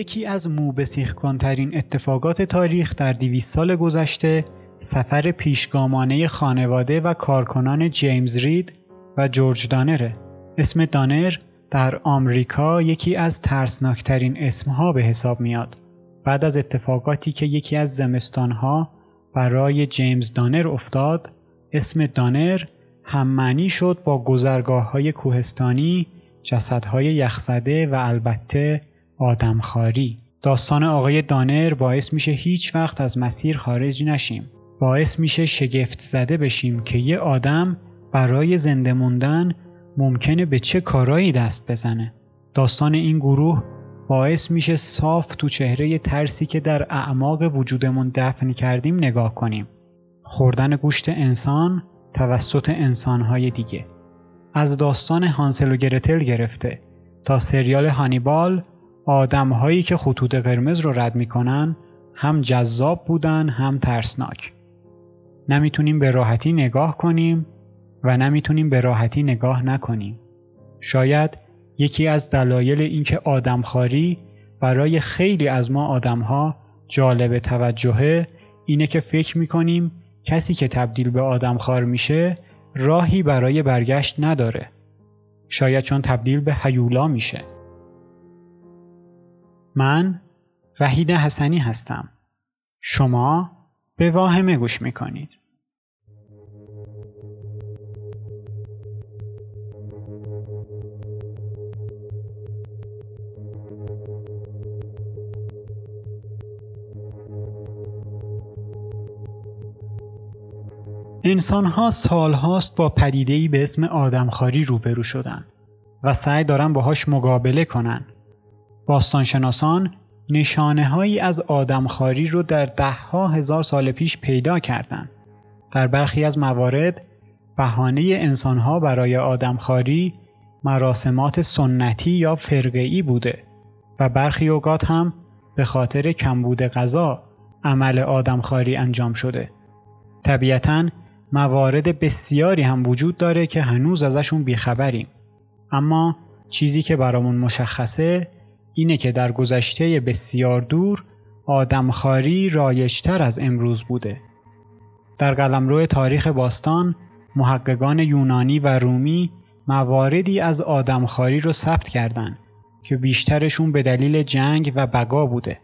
یکی از موبسیخ کنترین اتفاقات تاریخ در دیویس سال گذشته سفر پیشگامانه خانواده و کارکنان جیمز رید و جورج دانره. اسم دانر در آمریکا یکی از ترسناکترین اسمها به حساب میاد. بعد از اتفاقاتی که یکی از زمستانها برای جیمز دانر افتاد، اسم دانر هم معنی شد با گذرگاه های کوهستانی، جسدهای یخزده و البته آدمخواری. داستان آقای دانر باعث میشه هیچ وقت از مسیر خارج نشیم. باعث میشه شگفت زده بشیم که یه آدم برای زنده موندن ممکنه به چه کارایی دست بزنه. داستان این گروه باعث میشه صاف تو چهره ترسی که در اعماق وجودمون دفن کردیم نگاه کنیم. خوردن گوشت انسان توسط انسانهای دیگه. از داستان هانسل و گرتل گرفته تا سریال هانیبال آدمهایی که خطوط قرمز رو رد می‌کنن هم جذاب بودن هم ترسناک. نمی‌تونیم به راحتی نگاه کنیم و نمی‌تونیم به راحتی نگاه نکنیم. شاید یکی از دلایل اینکه آدمخواری برای خیلی از ما آدمها جالب توجهه اینه که فکر می‌کنیم کسی که تبدیل به آدمخوار میشه راهی برای برگشت نداره. شاید چون تبدیل به حیولا میشه. من وحید حسنی هستم. شما به واهمه گوش می‌کنید. انسان ها سال هاست با پدیده به اسم آدمخواری روبرو شدن و سعی دارن باهاش مقابله کنن. باستانشناسان نشانه هایی از آدمخواری رو در ده ها هزار سال پیش پیدا کردند. در برخی از موارد بهانه انسان ها برای آدمخواری مراسمات سنتی یا فرقه‌ای بوده و برخی اوقات هم به خاطر کمبود غذا عمل آدمخواری انجام شده. طبیعتاً موارد بسیاری هم وجود داره که هنوز ازشون بیخبریم. اما چیزی که برامون مشخصه اینه که در گذشته بسیار دور آدمخواری رایجتر از امروز بوده. در قلمرو تاریخ باستان محققان یونانی و رومی مواردی از آدمخواری رو ثبت کردند که بیشترشون به دلیل جنگ و بقا بوده.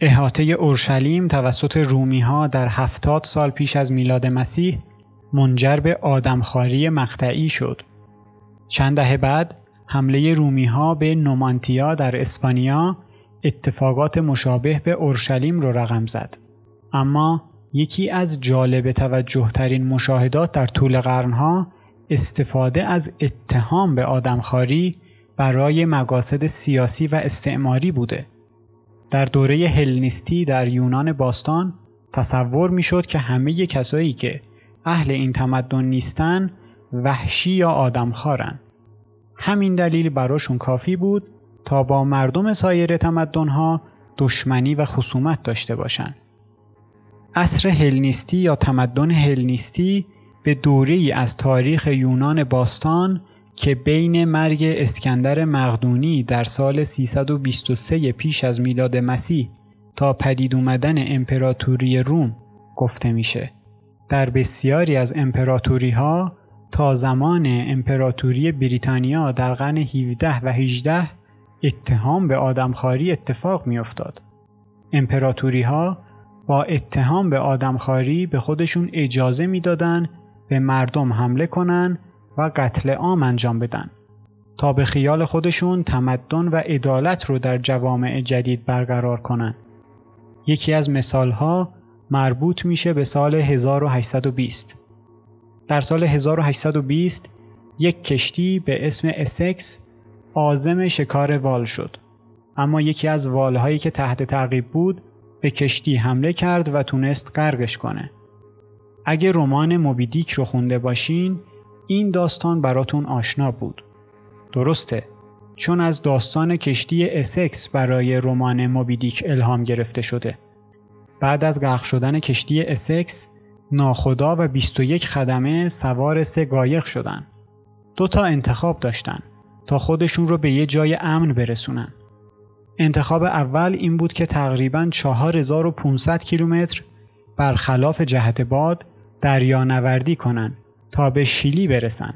احاطه اورشلیم توسط رومی ها در هفتاد سال پیش از میلاد مسیح منجر به آدمخواری مقطعی شد. چند دهه بعد حمله رومی ها به نومانتیا در اسپانیا اتفاقات مشابه به اورشلیم رو رقم زد. اما یکی از جالب توجه ترین مشاهدات در طول قرنها استفاده از اتهام به آدمخواری برای مقاصد سیاسی و استعماری بوده. در دوره هلنیستی در یونان باستان تصور می‌شد که همه کسایی که اهل این تمدن نیستن وحشی یا آدمخوارن. همین دلیل براشون کافی بود تا با مردم سایر تمدنها دشمنی و خصومت داشته باشند. عصر هلنیستی یا تمدن هلنیستی به دوره ای از تاریخ یونان باستان که بین مرگ اسکندر مقدونی در سال 323 پیش از میلاد مسیح تا پدید اومدن امپراتوری روم گفته میشه. در بسیاری از امپراتوری ها تا زمان امپراتوری بریتانیا در قرن 17 و 18 اتهام به آدمخواری اتفاق میافتاد. امپراتوری ها با اتهام به آدمخواری به خودشون اجازه می‌دادن به مردم حمله کنن و قتل عام انجام بدن تا به خیال خودشون تمدن و عدالت رو در جوامع جدید برقرار کنن. یکی از مثالها مربوط میشه به سال 1820. در سال 1820 یک کشتی به اسم اسکس آزم شکار وال شد. اما یکی از والهایی که تحت تعقیب بود به کشتی حمله کرد و تونست غرقش کنه. اگه رمان موبیدیک رو خونده باشین این داستان براتون آشنا بود. درسته چون از داستان کشتی اسکس برای رمان موبیدیک الهام گرفته شده. بعد از غرق شدن کشتی اسکس ناخدا و 21 خدمه سوار سه قایق شدن. دو تا انتخاب داشتن تا خودشون رو به یه جای امن برسونن. انتخاب اول این بود که تقریبا 4500 کیلومتر برخلاف جهت باد دریانوردی کنند تا به شیلی برسن.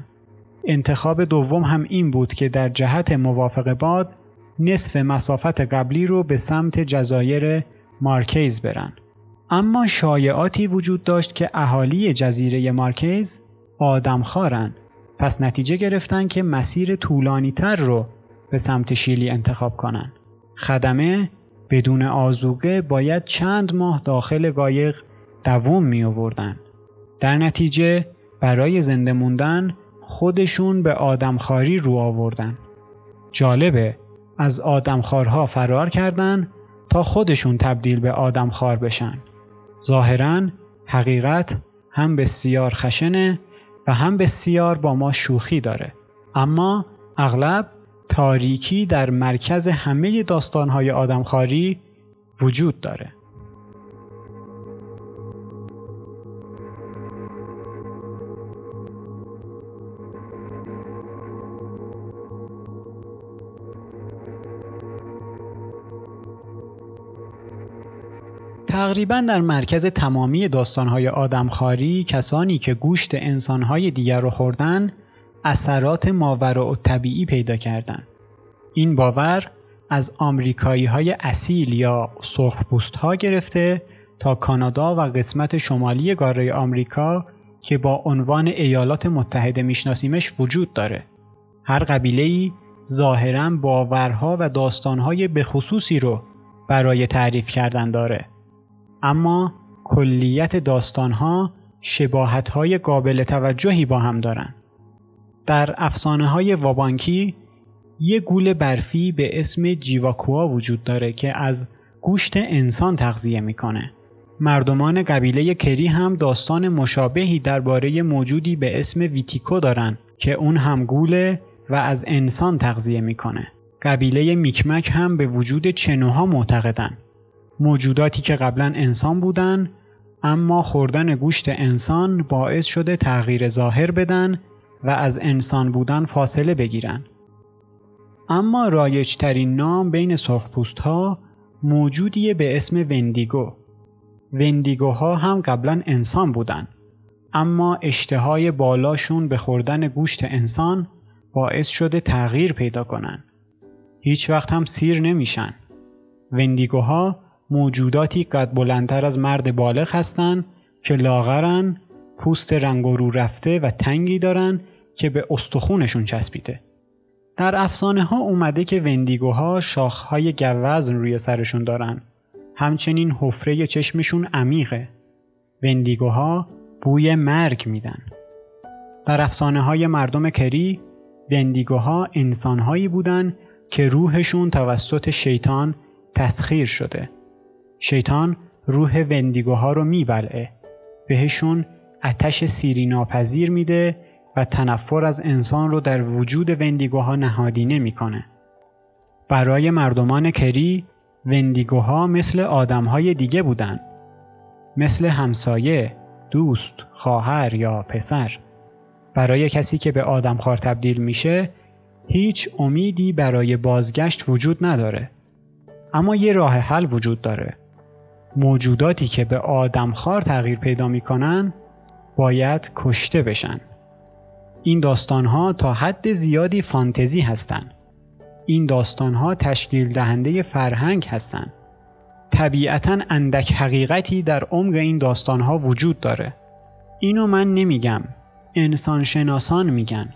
انتخاب دوم هم این بود که در جهت موافق باد نصف مسافت قبلی رو به سمت جزایر مارکیز برن. اما شایعاتی وجود داشت که اهالی جزیره مارکیز آدمخوارن پس نتیجه گرفتن که مسیر طولانی تر رو به سمت شیلی انتخاب کنن. خدمه بدون آزوقه باید چند ماه داخل قایق دوم می آوردن. در نتیجه برای زنده موندن خودشون به آدمخواری رو آوردن. جالبه از آدمخوارها فرار کردن تا خودشون تبدیل به آدمخوار بشن. ظاهرا حقیقت هم بسیار خشنه و هم بسیار با ما شوخی داره. اما اغلب تاریکی در مرکز همه داستانهای آدمخواری وجود داره. تقریبا در مرکز تمامی داستانهای آدمخواری کسانی که گوشت انسانهای دیگر رو خوردن اثرات ماورا و طبیعی پیدا کردند. این باور از آمریکایی های اصیل یا سرخپوست ها گرفته تا کانادا و قسمت شمالی قاره آمریکا که با عنوان ایالات متحده میشناسیمش وجود داره. هر قبیله ای ظاهرا باورها و داستانهای بخصوصی رو برای تعریف کردن داره. اما کلیت داستانها شباهتهای قابل توجهی با هم دارن. در افسانه های وابانکی یه گول برفی به اسم جیواکوا وجود داره که از گوشت انسان تغذیه می‌کنه. مردمان قبیله کری هم داستان مشابهی درباره موجودی به اسم ویتیکو دارن که اون هم گوله و از انسان تغذیه می‌کنه. قبیله میکمک هم به وجود چنوها معتقدن. موجوداتی که قبلا انسان بودن اما خوردن گوشت انسان باعث شده تغییر ظاهر بدن و از انسان بودن فاصله بگیرن. اما رایجترین نام بین سرخپوست ها موجودیه به اسم وندیگو. وندیگوها هم قبلا انسان بودن اما اشتهای بالاشون به خوردن گوشت انسان باعث شده تغییر پیدا کنن. هیچ وقت هم سیر نمیشن. وندیگوها موجوداتی قد بلندتر از مرد بالغ هستند که لاغرن پوست رنگ و رو رفته و تنگی دارن که به استخونشون چسبیده. در افسانه ها اومده که وندیگوها شاخهای گوزن روی سرشون دارن. همچنین حفره چشمشون عمیقه. وندیگوها بوی مرگ میدن. در افسانه های مردم کری وندیگوها انسانهایی بودن که روحشون توسط شیطان تسخیر شده. شیطان روح وندیگوها رو میبلعه. بهشون اتش سیری ناپذیر میده و تنفر از انسان رو در وجود وندیگوها نهادینه می‌کنه. برای مردمان کری وندیگوها مثل آدمهای دیگه بودن. مثل همسایه، دوست، خواهر یا پسر. برای کسی که به آدمخوار تبدیل میشه هیچ امیدی برای بازگشت وجود نداره. اما یه راه حل وجود داره. موجوداتی که به آدمخوار تغییر پیدا می‌کنن باید کشته بشن. این داستانها تا حد زیادی فانتزی هستند. این داستانها تشکیل دهنده فرهنگ هستند. طبیعتا اندک حقیقتی در عمق این داستانها وجود داره. اینو من نمیگم. انسان شناسان میگن.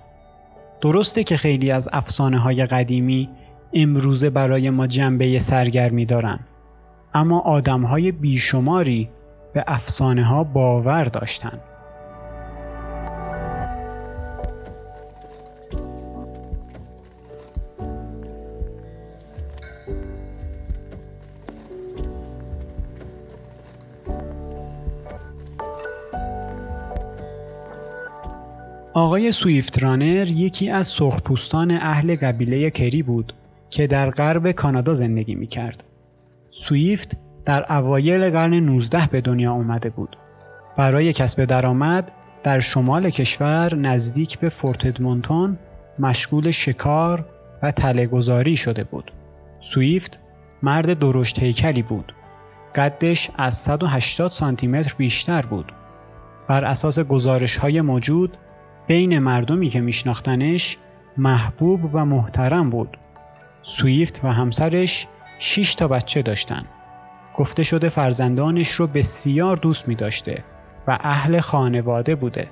درسته که خیلی از افسانه های قدیمی امروزه برای ما جنبه سرگرمی دارن. اما آدم های بیشماری به افسانه ها باور داشتند. آقای سویفت رانر یکی از سرخپوستان اهل قبیله کری بود که در غرب کانادا زندگی می کرد. سویفت در اوایل قرن 19 به دنیا آمده بود. برای کسب درآمد در شمال کشور نزدیک به فورت ادمونتون مشغول شکار و تلهگذاری شده بود. سویفت مرد درشت هیکلی بود. قدش از 180 سانتی متر بیشتر بود. بر اساس گزارش های موجود بین مردمی که میشناختنش محبوب و محترم بود. سویفت و همسرش 6 تا بچه داشتن. گفته شده فرزندانش رو بسیار دوست می داشته و اهل خانواده بوده.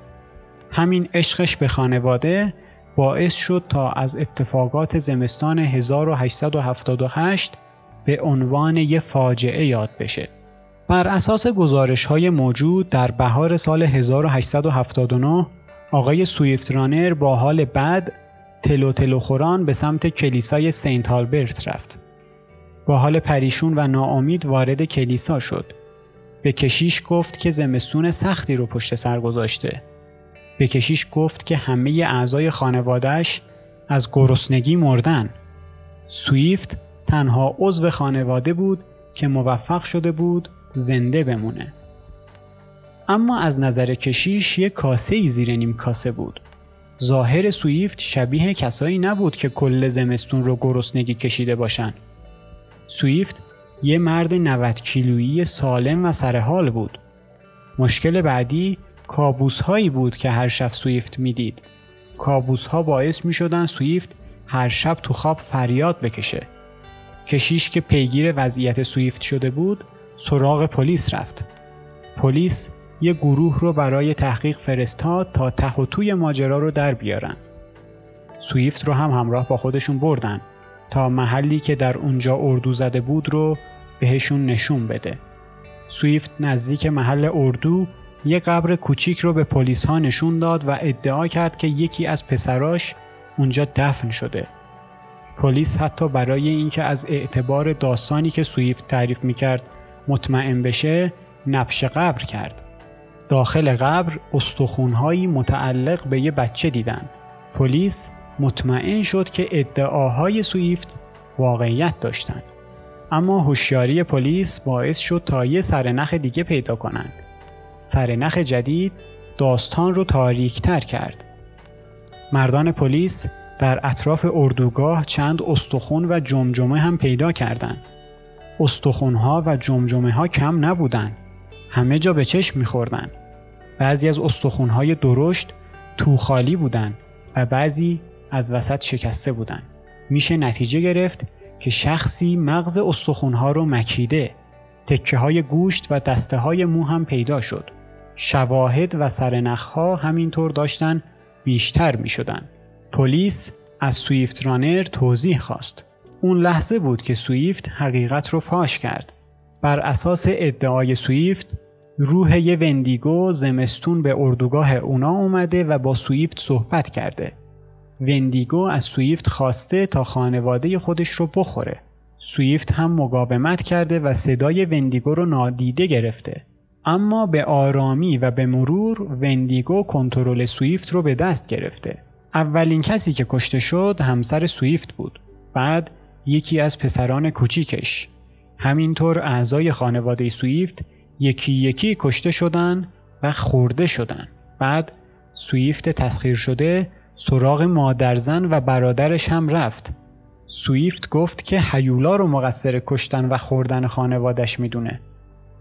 همین عشقش به خانواده باعث شد تا از اتفاقات زمستان 1878 به عنوان یه فاجعه یاد بشه. بر اساس گزارش های موجود در بهار سال 1879 آقای سویفت رانر با حال بد تلو تلو خوران به سمت کلیسای سینت آلبرت رفت. با حال پریشون و ناامید وارد کلیسا شد. به کشیش گفت که زمستون سختی رو پشت سر گذاشته. به کشیش گفت که همه اعضای خانوادهش از گرسنگی مردن. سویفت تنها عضو خانواده بود که موفق شده بود زنده بمونه. اما از نظر کشیش یک کاسه ای زیر نیم کاسه بود. ظاهر سویفت شبیه کسایی نبود که کل زمستون رو گرسنگی کشیده باشن. سویفت یه مرد 90 کیلویی سالم و سرحال بود. مشکل بعدی کابوس هایی بود که هر شب سویفت می‌دید. کابوس ها باعث می شدن سویفت هر شب تو خواب فریاد بکشه. کشیش که پیگیر وضعیت سویفت شده بود سراغ پلیس رفت. پلیس یه گروه رو برای تحقیق فرستاد تا ته و توی ماجرا رو در بیارن. سویفت رو هم همراه با خودشون بردن تا محلی که در اونجا اردو زده بود رو بهشون نشون بده. سویفت نزدیک محل اردو یه قبر کوچیک رو به پلیس ها نشون داد و ادعا کرد که یکی از پسراش اونجا دفن شده. پلیس حتی برای اینکه از اعتبار داستانی که سویفت تعریف می‌کرد مطمئن بشه نبش قبر کرد. داخل قبر استخونهایی متعلق به یه بچه دیدن. پلیس مطمئن شد که ادعاهای سویفت واقعیت داشتند. اما هوشیاری پلیس باعث شد تا یه سرنخ دیگه پیدا کنند. سرنخ جدید داستان رو تاریکتر کرد. مردان پلیس در اطراف اردوگاه چند استخون و جمجمه هم پیدا کردند. استخونها و جمجمه ها کم نبودند. همه جا به چشم میخوردن. بعضی از استخونهای درشت تو خالی بودن و بعضی از وسط شکسته بودن. میشه نتیجه گرفت که شخصی مغز استخونها رو مکیده. تکه های گوشت و دسته های مو هم پیدا شد. شواهد و سرنخها همینطور داشتن بیشتر می شدن. پلیس از سویفت رانر توضیح خواست. اون لحظه بود که سویفت حقیقت رو فاش کرد. بر اساس ادعای سویفت روح یه وندیگو زمستون به اردوگاه اونا اومده و با سویفت صحبت کرده. وندیگو از سویفت خواسته تا خانواده خودش رو بخوره. سویفت هم مقاومت کرده و صدای وندیگو رو نادیده گرفته. اما به آرامی و به مرور وندیگو کنترل سویفت رو به دست گرفته. اولین کسی که کشته شد همسر سویفت بود. بعد یکی از پسران کوچیکش. همینطور اعضای خانواده سویفت یکی یکی کشته شدن و خورده شدن. بعد سویفت تسخیر شده سراغ مادرزن و برادرش هم رفت. سویفت گفت که هیولا رو مقصر کشتن و خوردن خانوادش می‌دونه.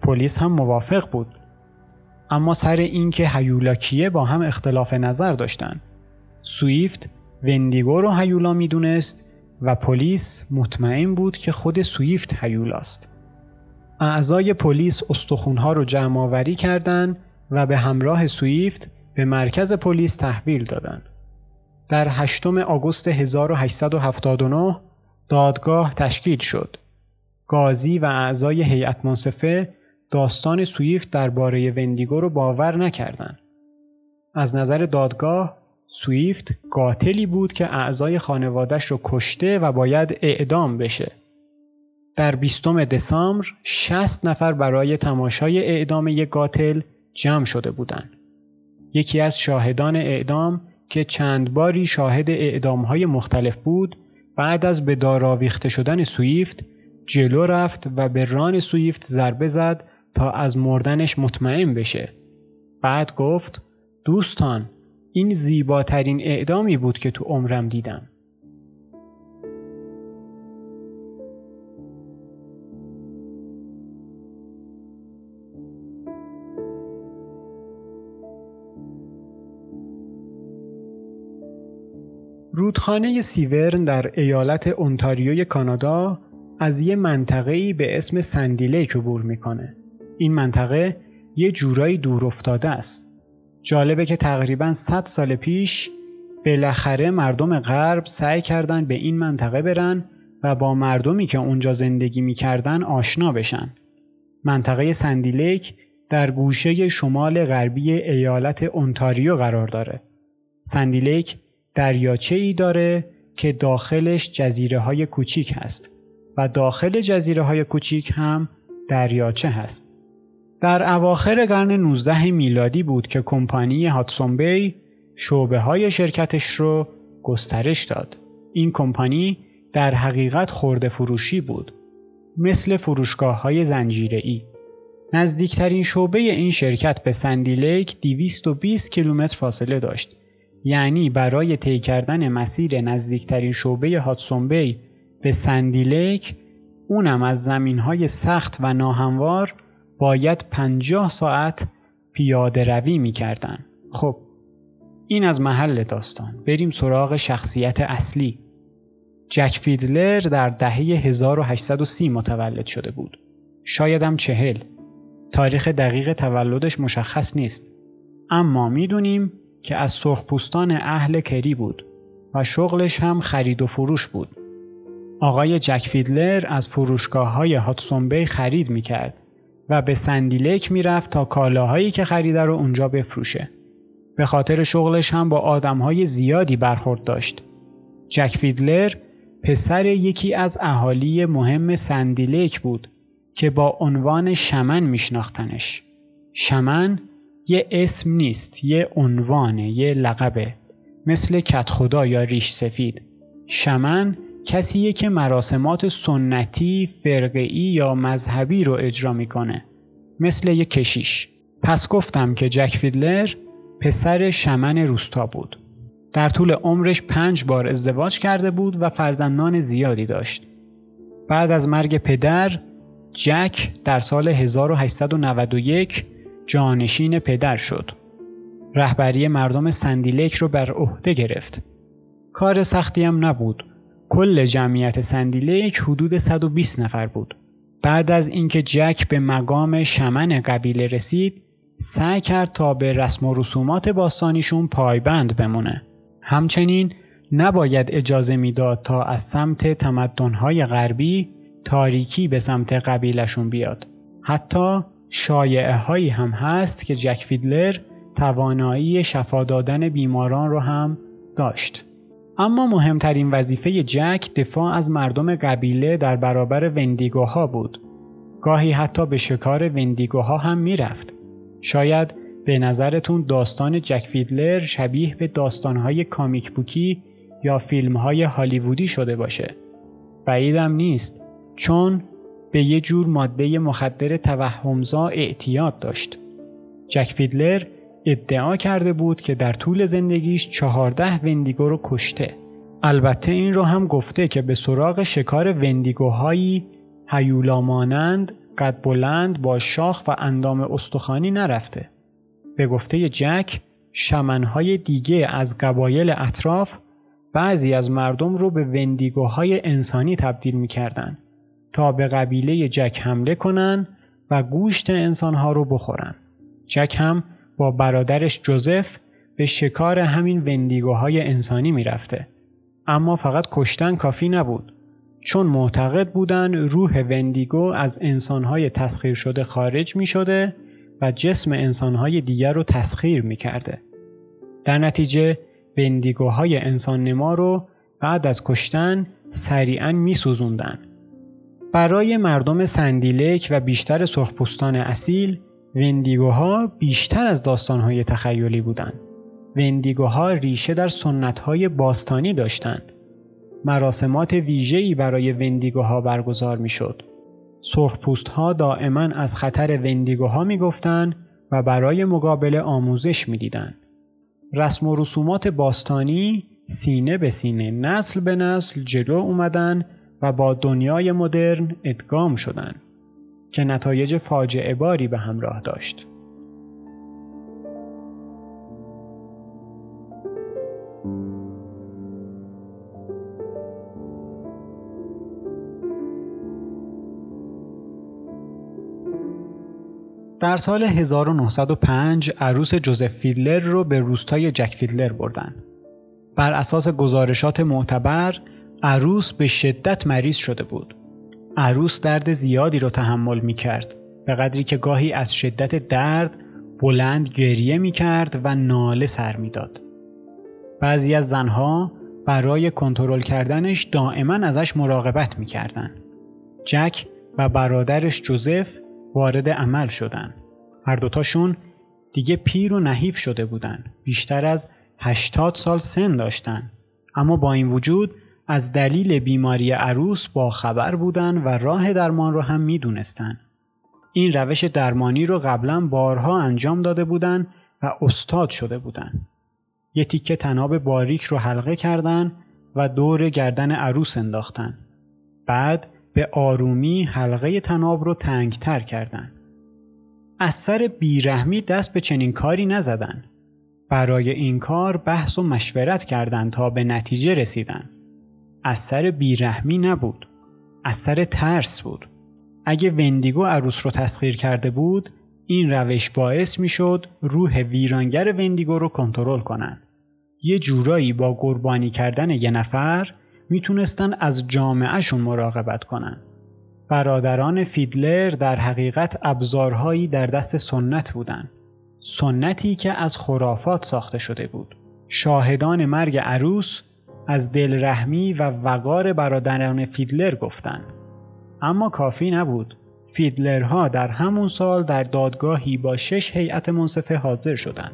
پلیس هم موافق بود. اما سر اینکه هیولا کیه با هم اختلاف نظر داشتن. سویفت وندیگو رو هیولا می‌دونست و پلیس مطمئن بود که خود سویفت هیولاست. اعضای پلیس استخونها رو جمع آوری کردند و به همراه سویفت به مرکز پلیس تحویل دادند. در 8 آگوست 1879 دادگاه تشکیل شد. گازی و اعضای هیئت منصفه داستان سویفت درباره وندیگو رو باور نکردند. از نظر دادگاه سویفت قاتلی بود که اعضای خانوادش رو کشته و باید اعدام بشه. در 20 دسامبر 60 نفر برای تماشای اعدام یک قاتل جمع شده بودند. یکی از شاهدان اعدام که چند باری شاهد اعدامهای مختلف بود بعد از به داراویخته شدن سویفت جلو رفت و به ران سویفت ضربه زد تا از مردنش مطمئن بشه. بعد گفت دوستان این زیباترین اعدامی بود که تو عمرم دیدم. رودخانه سیورن در ایالت اونتاریوی کانادا از یه منطقه‌ای به اسم سندی لیک عبور می‌کنه. این منطقه یه جورایی دور افتاده است. جالبه که تقریبا 100 سال پیش بالاخره مردم غرب سعی کردن به این منطقه برن و با مردمی که اونجا زندگی می‌کردن آشنا بشن. منطقه سندی لیک در گوشه شمال غربی ایالت اونتاریو قرار داره. سندی لیک دریاچه ای داره که داخلش جزیره های کوچیک هست و داخل جزیره های کوچیک هم دریاچه هست. در اواخر قرن 19 میلادی بود که کمپانی هادسون بی شعبه های شرکتش رو گسترش داد. این کمپانی در حقیقت خرده فروشی بود. مثل فروشگاه های زنجیره ای. نزدیکترین شعبه این شرکت به سندی لیک 220 کیلومتر فاصله داشت. یعنی برای طی کردن مسیر نزدیکترین شعبه هادسون بی به سندی لیک اونم از زمین های سخت و ناهموار باید 50 ساعت پیاده روی می کردن. خب این از محل داستان. بریم سراغ شخصیت اصلی. جک فیدلر در دهه 1830 متولد شده بود. شایدم چهل. تاریخ دقیق تولدش مشخص نیست. اما می‌دونیم که از سرخپوستان اهل کری بود و شغلش هم خرید و فروش بود آقای جک فیدلر از فروشگاه های هادسون خرید می‌کرد و به سندی لیک می‌رفت تا کالاهایی که خریده رو اونجا بفروشه. به خاطر شغلش هم با آدمهای زیادی برخورد داشت. جک فیدلر پسر یکی از اهالی مهم سندی لیک بود که با عنوان شمن میشناختنش. شمن یه اسم نیست، یه عنوانه، یه لقبه. مثل کت خدا یا ریش سفید. شمن کسیه که مراسمات سنتی، فرقعی یا مذهبی رو اجرا می‌کنه مثل یک کشیش پس گفتم که جک فیدلر پسر شمن روستا بود در طول عمرش پنج بار ازدواج کرده بود و فرزندان زیادی داشت بعد از مرگ پدر جک در سال 1891 جانشین پدر شد رهبری مردم سندیلک رو بر عهده گرفت کار سختی هم نبود کل جمعیت سندیلیک حدود 120 نفر بود. بعد از اینکه جک به مقام شمن قبیله رسید، سعی کرد تا به رسم و رسومات باستانیشون پایبند بمونه. همچنین نباید اجازه می‌داد تا از سمت تمدنهای غربی تاریکی به سمت قبیلشون بیاد. حتی شایعه هایی هم هست که جک فیدلر توانایی شفا دادن بیماران رو هم داشت. اما مهمترین وظیفه جک دفاع از مردم قبیله در برابر وندیگوها بود. گاهی حتی به شکار وندیگوها هم می‌رفت. شاید به نظرتون داستان جک فیدلر شبیه به داستانهای comic book ی یا فیلمهای هالیوودی شده باشه. بعیدم نیست چون به یه جور ماده مخدر توهمزا اعتیاد داشت. جک فیدلر ادعا کرده بود که در طول زندگیش چهارده وندیگو رو کشته. البته این رو هم گفته که به سراغ شکار وندیگوهایی هیولا مانند قد بلند با شاخ و اندام استخوانی نرفته. به گفته جک شمنهای دیگه از قبایل اطراف بعضی از مردم رو به وندیگوهای انسانی تبدیل می‌کردن تا به قبیله جک حمله کنن و گوشت انسانها رو بخورن. جک هم با برادرش جوزف به شکار همین وندیگوهای انسانی می‌رفته. اما فقط کشتن کافی نبود. چون معتقد بودن روح وندیگو از انسانهای تسخیر شده خارج می شده و جسم انسانهای دیگر رو تسخیر می کرده. در نتیجه وندیگوهای انسان نما رو بعد از کشتن سریعا می سوزوندن. برای مردم سندیلک و بیشتر سرخپوستان اصیل وندیگوها بیشتر از داستانهای تخیلی بودند. وندیگوها ریشه در سنتهای باستانی داشتند. مراسمات ویژه‌ای برای وندیگوها برگزار می‌شد. سرخپوست ها دائما از خطر وندیگوها می‌گفتند و برای مقابله آموزش می‌دیدند. رسم و رسومات باستانی سینه به سینه نسل به نسل جلو اومدن و با دنیای مدرن ادغام شدند که نتایج فاجعه باری به همراه داشت. در سال 1905 عروس جوزف فیدلر رو به روستای جک فیدلر بردن. بر اساس گزارشات معتبر عروس به شدت مریض شده بود. عروس درد زیادی رو تحمل می کرد به قدری که گاهی از شدت درد بلند گریه می کرد و ناله سر می داد. بعضی از زنها برای کنترل کردنش دائما ازش مراقبت می کردن. جک و برادرش جوزف وارد عمل شدن. هر دوتاشون دیگه پیر و نحیف شده بودن. بیشتر از 80 سال سن داشتن. اما با این وجود از دلیل بیماری عروس با خبر بودن و راه درمان رو هم می دونستن. این روش درمانی رو قبلا بارها انجام داده بودن و استاد شده بودن. یه تیکه تناب باریک رو حلقه کردن و دور گردن عروس انداختن. بعد به آرومی حلقه تناب رو تنگتر کردن. از سر بیرحمی دست به چنین کاری نزدن. برای این کار بحث و مشورت کردند تا به نتیجه رسیدن. از سر بیرحمی نبود. از سر ترس بود. اگه وندیگو عروس رو تسخیر کرده بود این روش باعث می شد روح ویرانگر وندیگو رو کنترل کنن. یه جورایی با قربانی کردن یه نفر می‌تونستن از جامعهشون مراقبت کنن. برادران فیدلر در حقیقت ابزارهایی در دست سنت بودن. سنتی که از خرافات ساخته شده بود. شاهدان مرگ عروس از دلرحمی و وقار برادران فیدلر گفتند. اما کافی نبود. فیدلرها در همون سال در دادگاهی با شش هیئت منصفه حاضر شدند.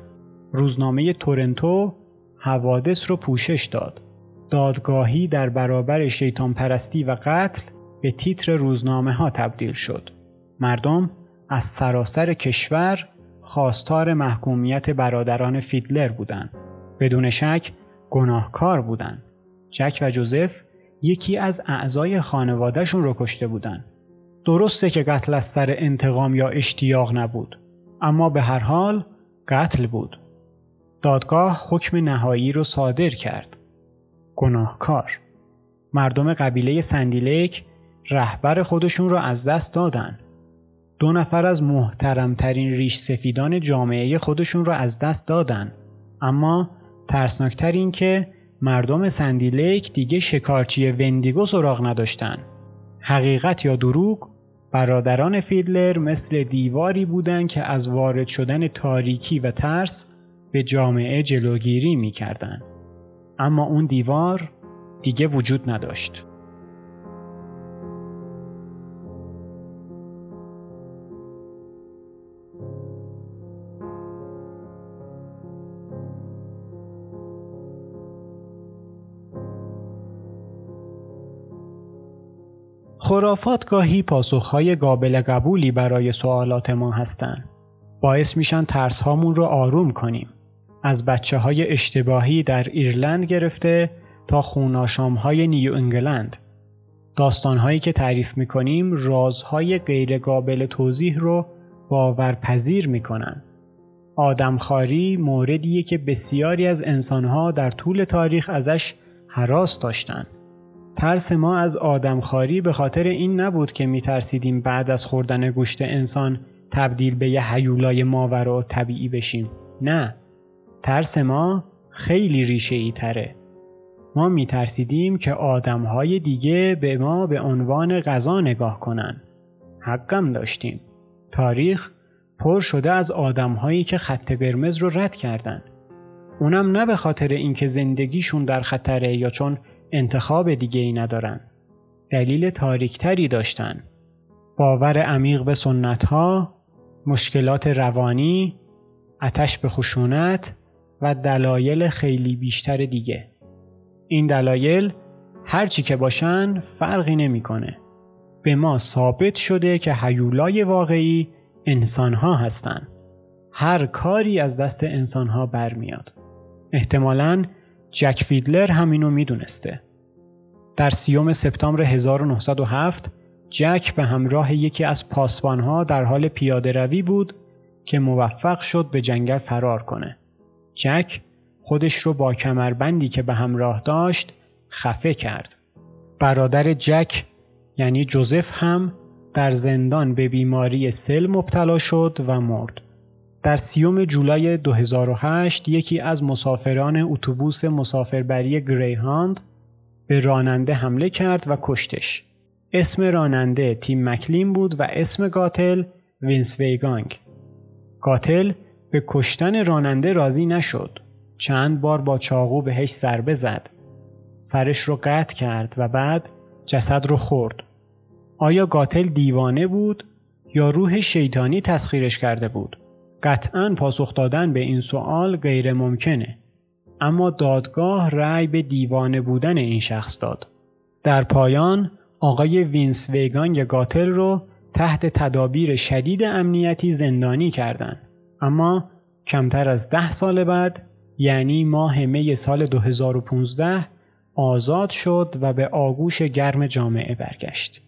روزنامه تورنتو حوادث رو پوشش داد. دادگاهی در برابر شیطان پرستی و قتل به تیتر روزنامه ها تبدیل شد. مردم از سراسر کشور خواستار محکومیت برادران فیدلر بودند. بدون شک گناهکار بودند. جک و جوزف یکی از اعضای خانوادهشون رو کشته بودن. درسته که قتل از سر انتقام یا اشتیاق نبود اما به هر حال قتل بود. دادگاه حکم نهایی رو صادر کرد. گناهکار مردم قبیله سندیلک رهبر خودشون رو از دست دادن. دو نفر از محترمترین ریش سفیدان جامعه خودشون رو از دست دادن. اما ترسناکتر این که مردم سندیلیک دیگه شکارچی وندیگو سراغ نداشتن. حقیقت یا دروغ برادران فیدلر مثل دیواری بودند که از وارد شدن تاریکی و ترس به جامعه جلوگیری می کردن. اما اون دیوار دیگه وجود نداشت. خرافات گاهی پاسخهای قابل قبولی برای سوالات ما هستند. باعث میشن ترس هامون رو آروم کنیم. از بچه های اشتباهی در ایرلند گرفته تا خوناشام های نیو انگلند. داستان هایی که تعریف می‌کنیم رازهای غیر قابل توضیح رو باورپذیر می‌کنن. آدمخواری موردیه که بسیاری از انسانها در طول تاریخ ازش حراس داشتند. ترس ما از آدمخواری به خاطر این نبود که می ترسیدیم بعد از خوردن گوشت انسان تبدیل به یه حیولای ماور و طبیعی بشیم. نه. ترس ما خیلی ریشه ای تره. ما می ترسیدیم که آدمهای دیگه به ما به عنوان غذا نگاه کنن. حقم داشتیم. تاریخ پر شده از آدمهایی که خط قرمز رو رد کردن. اونم نه به خاطر اینکه زندگیشون در خطره یا چون انتخاب دیگه ای ندارن. دلیل تاریکتری داشتن. باور عمیق به سنت ها، مشکلات روانی، اتش به خشونت و دلایل خیلی بیشتر دیگه. این دلایل هرچی که باشن فرقی نمی‌کنه. به ما ثابت شده که حیولای واقعی انسانها هستن. هر کاری از دست انسانها برمیاد. احتمالاً جک فیدلر همینو می‌دونسته. در سیوم سپتامبر 1907 جک به همراه یکی از پاسبانها در حال پیاده روی بود که موفق شد به جنگل فرار کنه. جک خودش رو با کمربندی که به همراه داشت خفه کرد. برادر جک یعنی جوزف هم در زندان به بیماری سل مبتلا شد و مرد. در سی‌ام جولای 2008 یکی از مسافران اتوبوس مسافربری گری‌هاوند به راننده حمله کرد و کشتش. اسم راننده تیم مکلین بود و اسم قاتل وینس ویگانگ. قاتل به کشتن راننده راضی نشد. چند بار با چاقو بهش ضربه زد. سرش رو قطع کرد و بعد جسد رو خورد. آیا قاتل دیوانه بود یا روح شیطانی تسخیرش کرده بود؟ قطعا پاسخ دادن به این سوال غیر ممکنه. اما دادگاه رأی به دیوانه بودن این شخص داد. در پایان آقای وینس ویگانگ قاتل رو تحت تدابیر شدید امنیتی زندانی کردند. اما کمتر از ده سال بعد یعنی ماه می سال 2015 آزاد شد و به آگوش گرم جامعه برگشت.